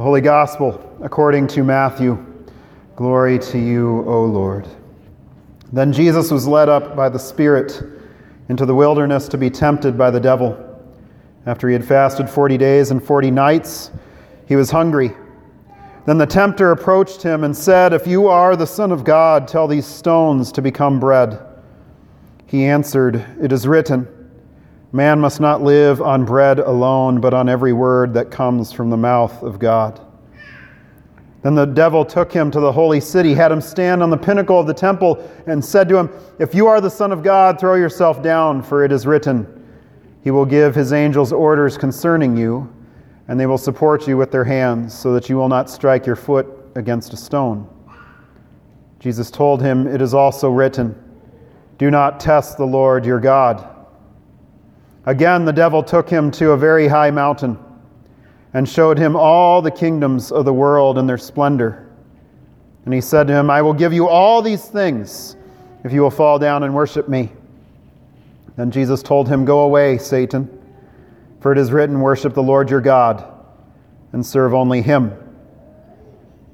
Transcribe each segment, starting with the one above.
The Holy Gospel according to Matthew. Glory to you, O Lord. Then Jesus was led up by the Spirit into the wilderness to be tempted by the devil. After he had fasted 40 days and 40 nights, he was hungry. Then the tempter approached him and said, If you are the Son of God, tell these stones to become bread. He answered, It is written, Man must not live on bread alone, but on every word that comes from the mouth of God. Then the devil took him to the holy city, had him stand on the pinnacle of the temple, and said to him, If you are the Son of God, throw yourself down, for it is written, He will give His angels orders concerning you, and they will support you with their hands, so that you will not strike your foot against a stone. Jesus told him, It is also written, Do not test the Lord your God. Again, the devil took him to a very high mountain and showed him all the kingdoms of the world and their splendor. And he said to him, I will give you all these things if you will fall down and worship me. Then Jesus told him, Go away, Satan, for it is written, Worship the Lord your God and serve only him.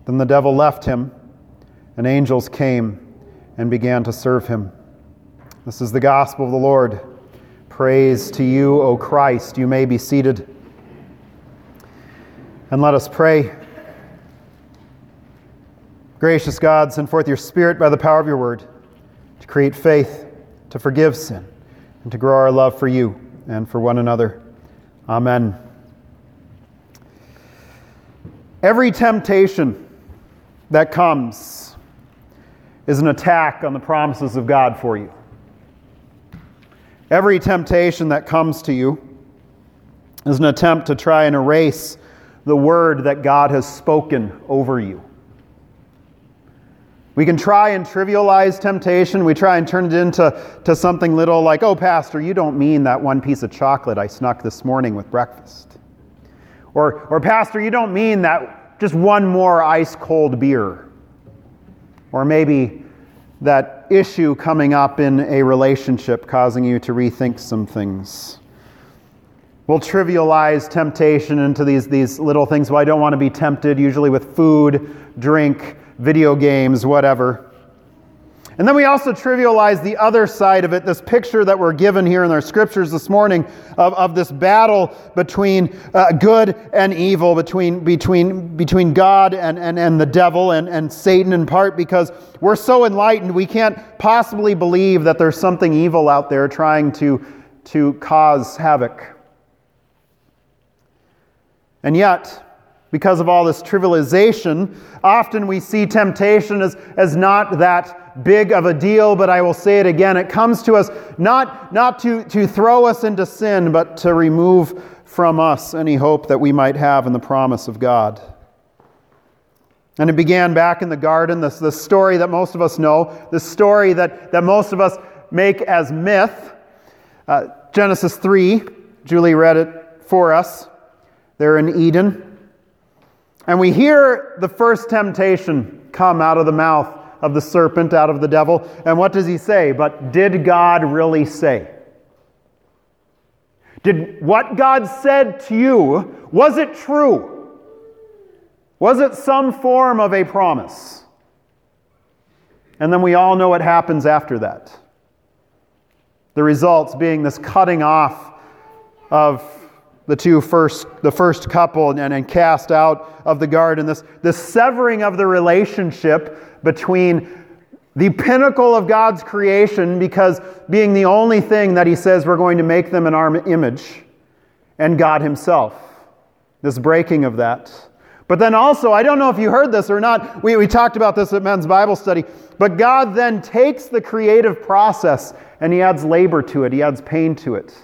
Then the devil left him, and angels came and began to serve him. This is the gospel of the Lord. Praise to you, O Christ. You may be seated. And let us pray. Gracious God, send forth your Spirit by the power of your word to create faith, to forgive sin, and to grow our love for you and for one another. Amen. Every temptation that comes is an attack on the promises of God for you. Every temptation that comes to you is an attempt to try and erase the word that God has spoken over you. We can try and trivialize temptation. We try and turn it into to something little like, oh, Pastor, you don't mean that one piece of chocolate I snuck this morning with breakfast. Or, or Pastor, you don't mean that just one more ice cold beer. Or maybe that issue coming up in a relationship causing you to rethink some things. We'll trivialize temptation into these, these little things. Well, I don't want to be tempted, usually with food, drink, video games, whatever. And then we also trivialize the other side of it, this picture that we're given here in our scriptures this morning of, of this battle between uh, good and evil, between, between, between God and, and, and the devil and, and Satan in part, because we're so enlightened, we can't possibly believe that there's something evil out there trying to, to cause havoc. And yet, because of all this trivialization, often we see temptation as, as not that big of a deal, but I will say it again. It comes to us not, not to, to throw us into sin, but to remove from us any hope that we might have in the promise of God. And it began back in the garden, this, this story that most of us know, the story that, that most of us make as myth. Uh, Genesis 3, Julie read it for us. They're in Eden. And we hear the first temptation come out of the mouth of the serpent, out of the devil. And what does he say? But did God really say? Did what God said to you, was it true? Was it some form of a promise? And then we all know what happens after that. The results being this cutting off of the two first, the first couple and, and cast out of the garden, this, this severing of the relationship between the pinnacle of God's creation, because being the only thing that He says we're going to make them in our image, and God Himself. This breaking of that. But then also, I don't know if you heard this or not, we, we talked about this at men's Bible study, but God then takes the creative process and He adds labor to it, He adds pain to it.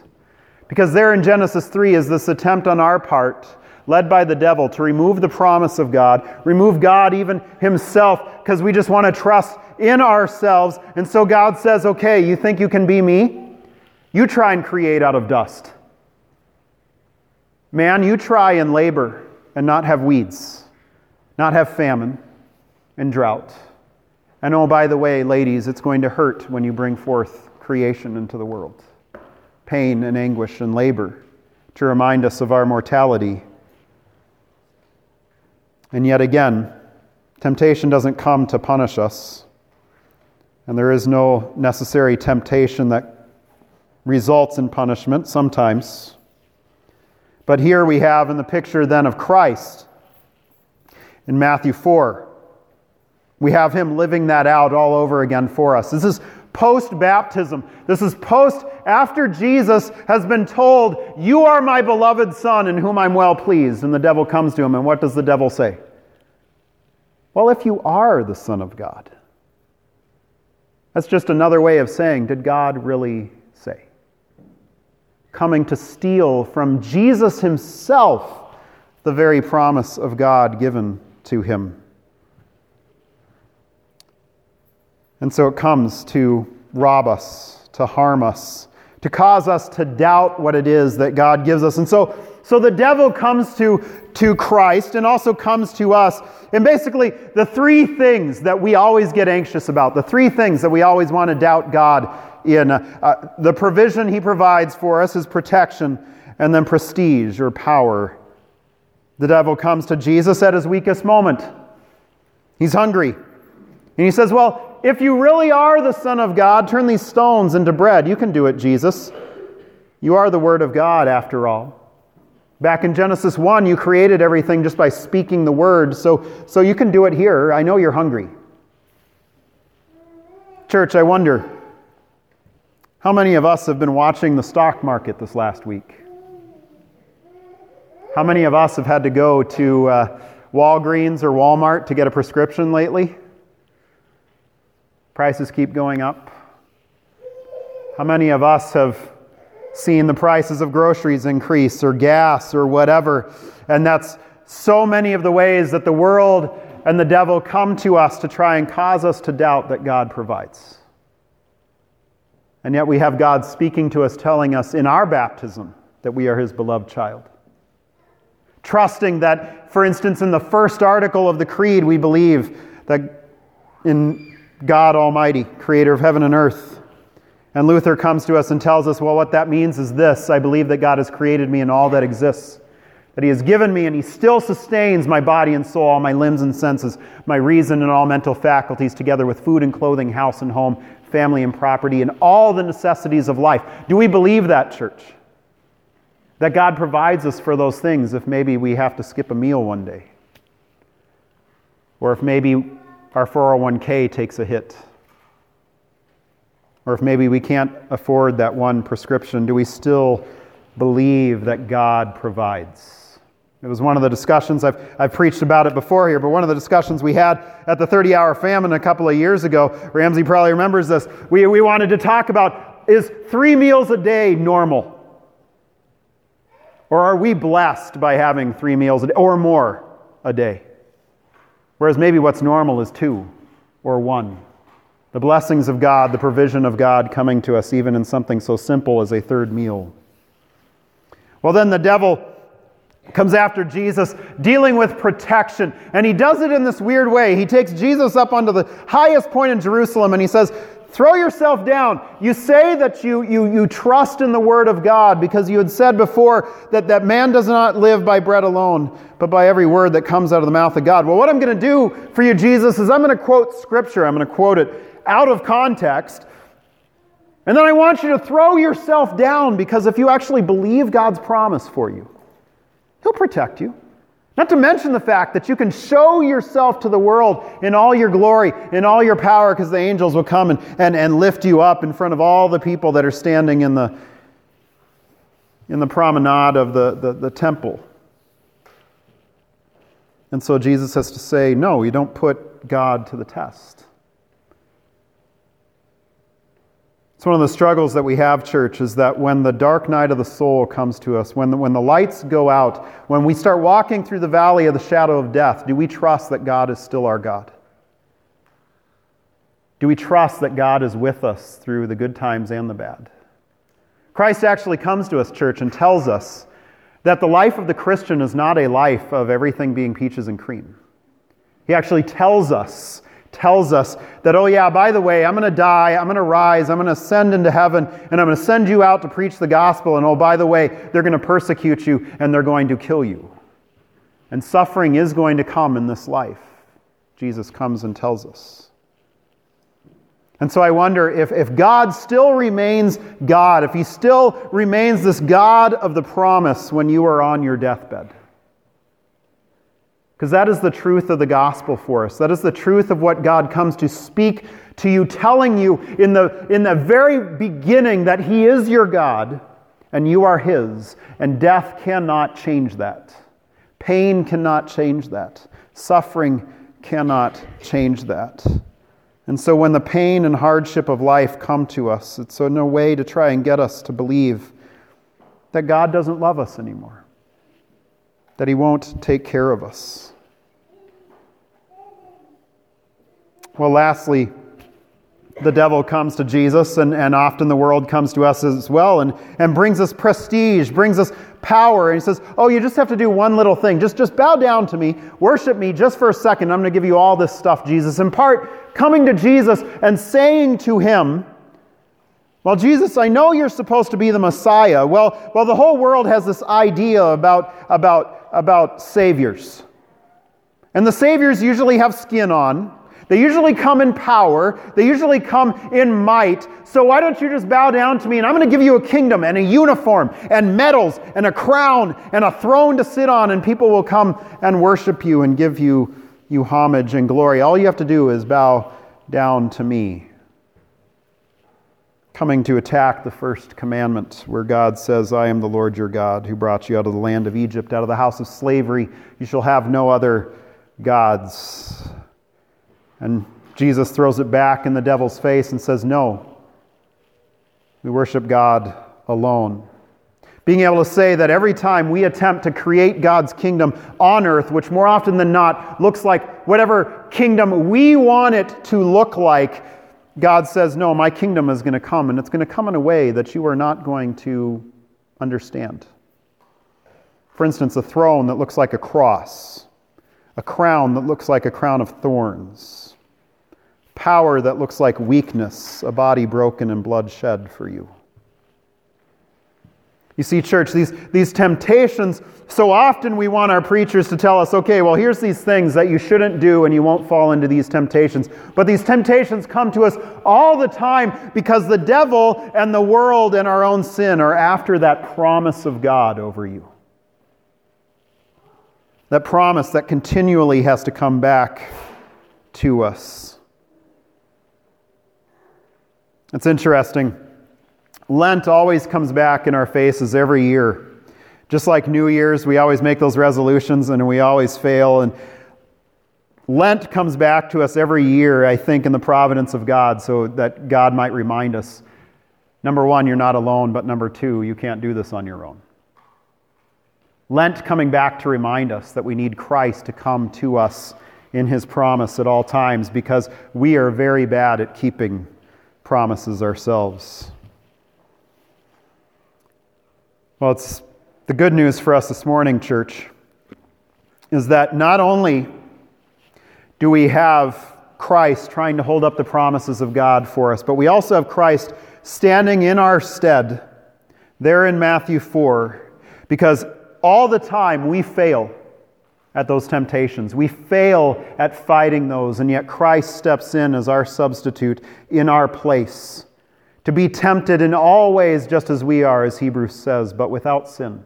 Because there in Genesis 3 is this attempt on our part, led by the devil, to remove the promise of God, remove God even Himself, because we just want to trust in ourselves. And so God says, okay, you think you can be me? You try and create out of dust. Man, you try and labor and not have weeds, not have famine and drought. And oh, by the way, ladies, it's going to hurt when you bring forth creation into the world pain and anguish and labor to remind us of our mortality. And yet again, temptation doesn't come to punish us. And there is no necessary temptation that results in punishment sometimes. But here we have in the picture then of Christ in Matthew 4. We have him living that out all over again for us. This is post baptism. This is post after Jesus has been told, You are my beloved Son in whom I'm well pleased. And the devil comes to him, and what does the devil say? Well, if you are the Son of God. That's just another way of saying, Did God really say? Coming to steal from Jesus himself the very promise of God given to him. And so it comes to rob us, to harm us, to cause us to doubt what it is that God gives us. And so, so the devil comes to, to Christ and also comes to us. And basically, the three things that we always get anxious about, the three things that we always want to doubt God in uh, the provision he provides for us, is protection, and then prestige or power. The devil comes to Jesus at his weakest moment. He's hungry. And he says, Well, if you really are the Son of God, turn these stones into bread. You can do it, Jesus. You are the Word of God, after all. Back in Genesis 1, you created everything just by speaking the Word, so, so you can do it here. I know you're hungry. Church, I wonder how many of us have been watching the stock market this last week? How many of us have had to go to uh, Walgreens or Walmart to get a prescription lately? Prices keep going up. How many of us have seen the prices of groceries increase or gas or whatever? And that's so many of the ways that the world and the devil come to us to try and cause us to doubt that God provides. And yet we have God speaking to us, telling us in our baptism that we are his beloved child. Trusting that, for instance, in the first article of the Creed, we believe that in God Almighty, creator of heaven and earth. And Luther comes to us and tells us, well, what that means is this I believe that God has created me and all that exists, that He has given me and He still sustains my body and soul, all my limbs and senses, my reason and all mental faculties, together with food and clothing, house and home, family and property, and all the necessities of life. Do we believe that, church? That God provides us for those things if maybe we have to skip a meal one day? Or if maybe our 401k takes a hit. Or if maybe we can't afford that one prescription, do we still believe that God provides? It was one of the discussions, I've, I've preached about it before here, but one of the discussions we had at the 30 hour famine a couple of years ago, Ramsey probably remembers this. We, we wanted to talk about is three meals a day normal? Or are we blessed by having three meals a day or more a day? Whereas maybe what's normal is two or one. The blessings of God, the provision of God coming to us, even in something so simple as a third meal. Well, then the devil comes after Jesus, dealing with protection. And he does it in this weird way. He takes Jesus up onto the highest point in Jerusalem and he says, Throw yourself down. You say that you, you, you trust in the Word of God because you had said before that, that man does not live by bread alone, but by every word that comes out of the mouth of God. Well, what I'm going to do for you, Jesus, is I'm going to quote Scripture. I'm going to quote it out of context. And then I want you to throw yourself down because if you actually believe God's promise for you, He'll protect you. Not to mention the fact that you can show yourself to the world in all your glory, in all your power, because the angels will come and, and, and lift you up in front of all the people that are standing in the, in the promenade of the, the, the temple. And so Jesus has to say, no, you don't put God to the test. It's one of the struggles that we have, church, is that when the dark night of the soul comes to us, when the, when the lights go out, when we start walking through the valley of the shadow of death, do we trust that God is still our God? Do we trust that God is with us through the good times and the bad? Christ actually comes to us, church, and tells us that the life of the Christian is not a life of everything being peaches and cream. He actually tells us tells us that, oh, yeah, by the way, I'm going to die, I'm going to rise, I'm going to ascend into heaven, and I'm going to send you out to preach the gospel, and oh, by the way, they're going to persecute you and they're going to kill you. And suffering is going to come in this life. Jesus comes and tells us. And so I wonder if, if God still remains God, if He still remains this God of the promise when you are on your deathbed. Because that is the truth of the gospel for us. That is the truth of what God comes to speak to you, telling you in the, in the very beginning that He is your God and you are His, and death cannot change that. Pain cannot change that. Suffering cannot change that. And so when the pain and hardship of life come to us, it's in a way to try and get us to believe that God doesn't love us anymore, that He won't take care of us. Well, lastly, the devil comes to Jesus, and, and often the world comes to us as well, and, and brings us prestige, brings us power. And he says, Oh, you just have to do one little thing. Just, just bow down to me, worship me just for a second. I'm going to give you all this stuff, Jesus. In part, coming to Jesus and saying to him, Well, Jesus, I know you're supposed to be the Messiah. Well, well the whole world has this idea about, about, about saviors. And the saviors usually have skin on. They usually come in power, they usually come in might. So why don't you just bow down to me and I'm going to give you a kingdom and a uniform and medals and a crown and a throne to sit on, and people will come and worship you and give you, you homage and glory. All you have to do is bow down to me. Coming to attack the first commandment, where God says, I am the Lord your God who brought you out of the land of Egypt, out of the house of slavery. You shall have no other gods. And Jesus throws it back in the devil's face and says, No, we worship God alone. Being able to say that every time we attempt to create God's kingdom on earth, which more often than not looks like whatever kingdom we want it to look like, God says, No, my kingdom is going to come, and it's going to come in a way that you are not going to understand. For instance, a throne that looks like a cross, a crown that looks like a crown of thorns power that looks like weakness, a body broken and blood shed for you. You see, church, these, these temptations, so often we want our preachers to tell us, okay, well, here's these things that you shouldn't do and you won't fall into these temptations. But these temptations come to us all the time because the devil and the world and our own sin are after that promise of God over you. That promise that continually has to come back to us. It's interesting. Lent always comes back in our faces every year. Just like New Year's, we always make those resolutions and we always fail. And Lent comes back to us every year, I think, in the providence of God, so that God might remind us number one, you're not alone, but number two, you can't do this on your own. Lent coming back to remind us that we need Christ to come to us in his promise at all times because we are very bad at keeping promises ourselves. Well, it's the good news for us this morning, church, is that not only do we have Christ trying to hold up the promises of God for us, but we also have Christ standing in our stead there in Matthew 4, because all the time we fail at those temptations. We fail at fighting those, and yet Christ steps in as our substitute in our place to be tempted in all ways just as we are, as Hebrews says, but without sin.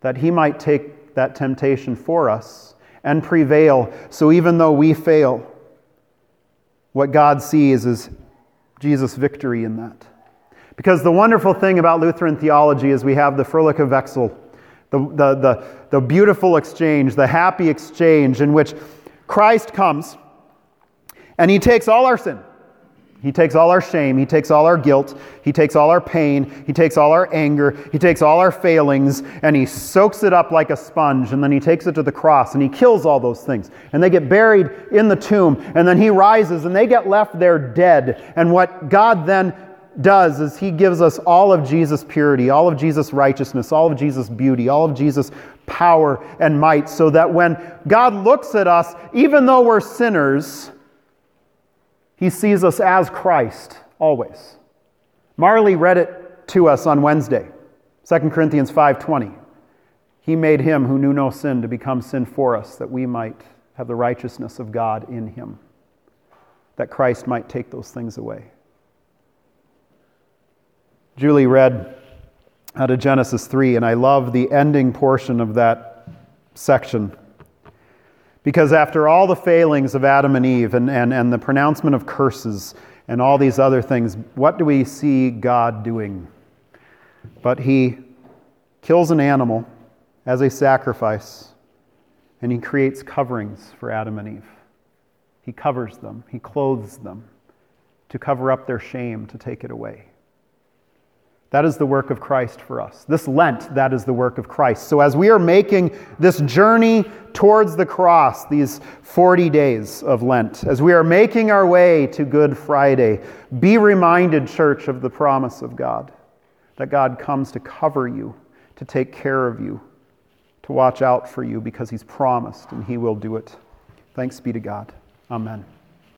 That he might take that temptation for us and prevail. So even though we fail, what God sees is Jesus' victory in that. Because the wonderful thing about Lutheran theology is we have the Fröhliche Wechsel the, the, the, the beautiful exchange, the happy exchange in which Christ comes and he takes all our sin. He takes all our shame. He takes all our guilt. He takes all our pain. He takes all our anger. He takes all our failings and he soaks it up like a sponge. And then he takes it to the cross and he kills all those things. And they get buried in the tomb. And then he rises and they get left there dead. And what God then does is he gives us all of Jesus' purity, all of Jesus' righteousness, all of Jesus' beauty, all of Jesus' power and might, so that when God looks at us, even though we're sinners, he sees us as Christ always. Marley read it to us on Wednesday, 2 Corinthians 5:20. He made him who knew no sin to become sin for us, that we might have the righteousness of God in him, that Christ might take those things away. Julie read out of Genesis 3, and I love the ending portion of that section. Because after all the failings of Adam and Eve and, and, and the pronouncement of curses and all these other things, what do we see God doing? But He kills an animal as a sacrifice, and He creates coverings for Adam and Eve. He covers them, He clothes them to cover up their shame, to take it away. That is the work of Christ for us. This Lent, that is the work of Christ. So, as we are making this journey towards the cross, these 40 days of Lent, as we are making our way to Good Friday, be reminded, church, of the promise of God that God comes to cover you, to take care of you, to watch out for you because He's promised and He will do it. Thanks be to God. Amen.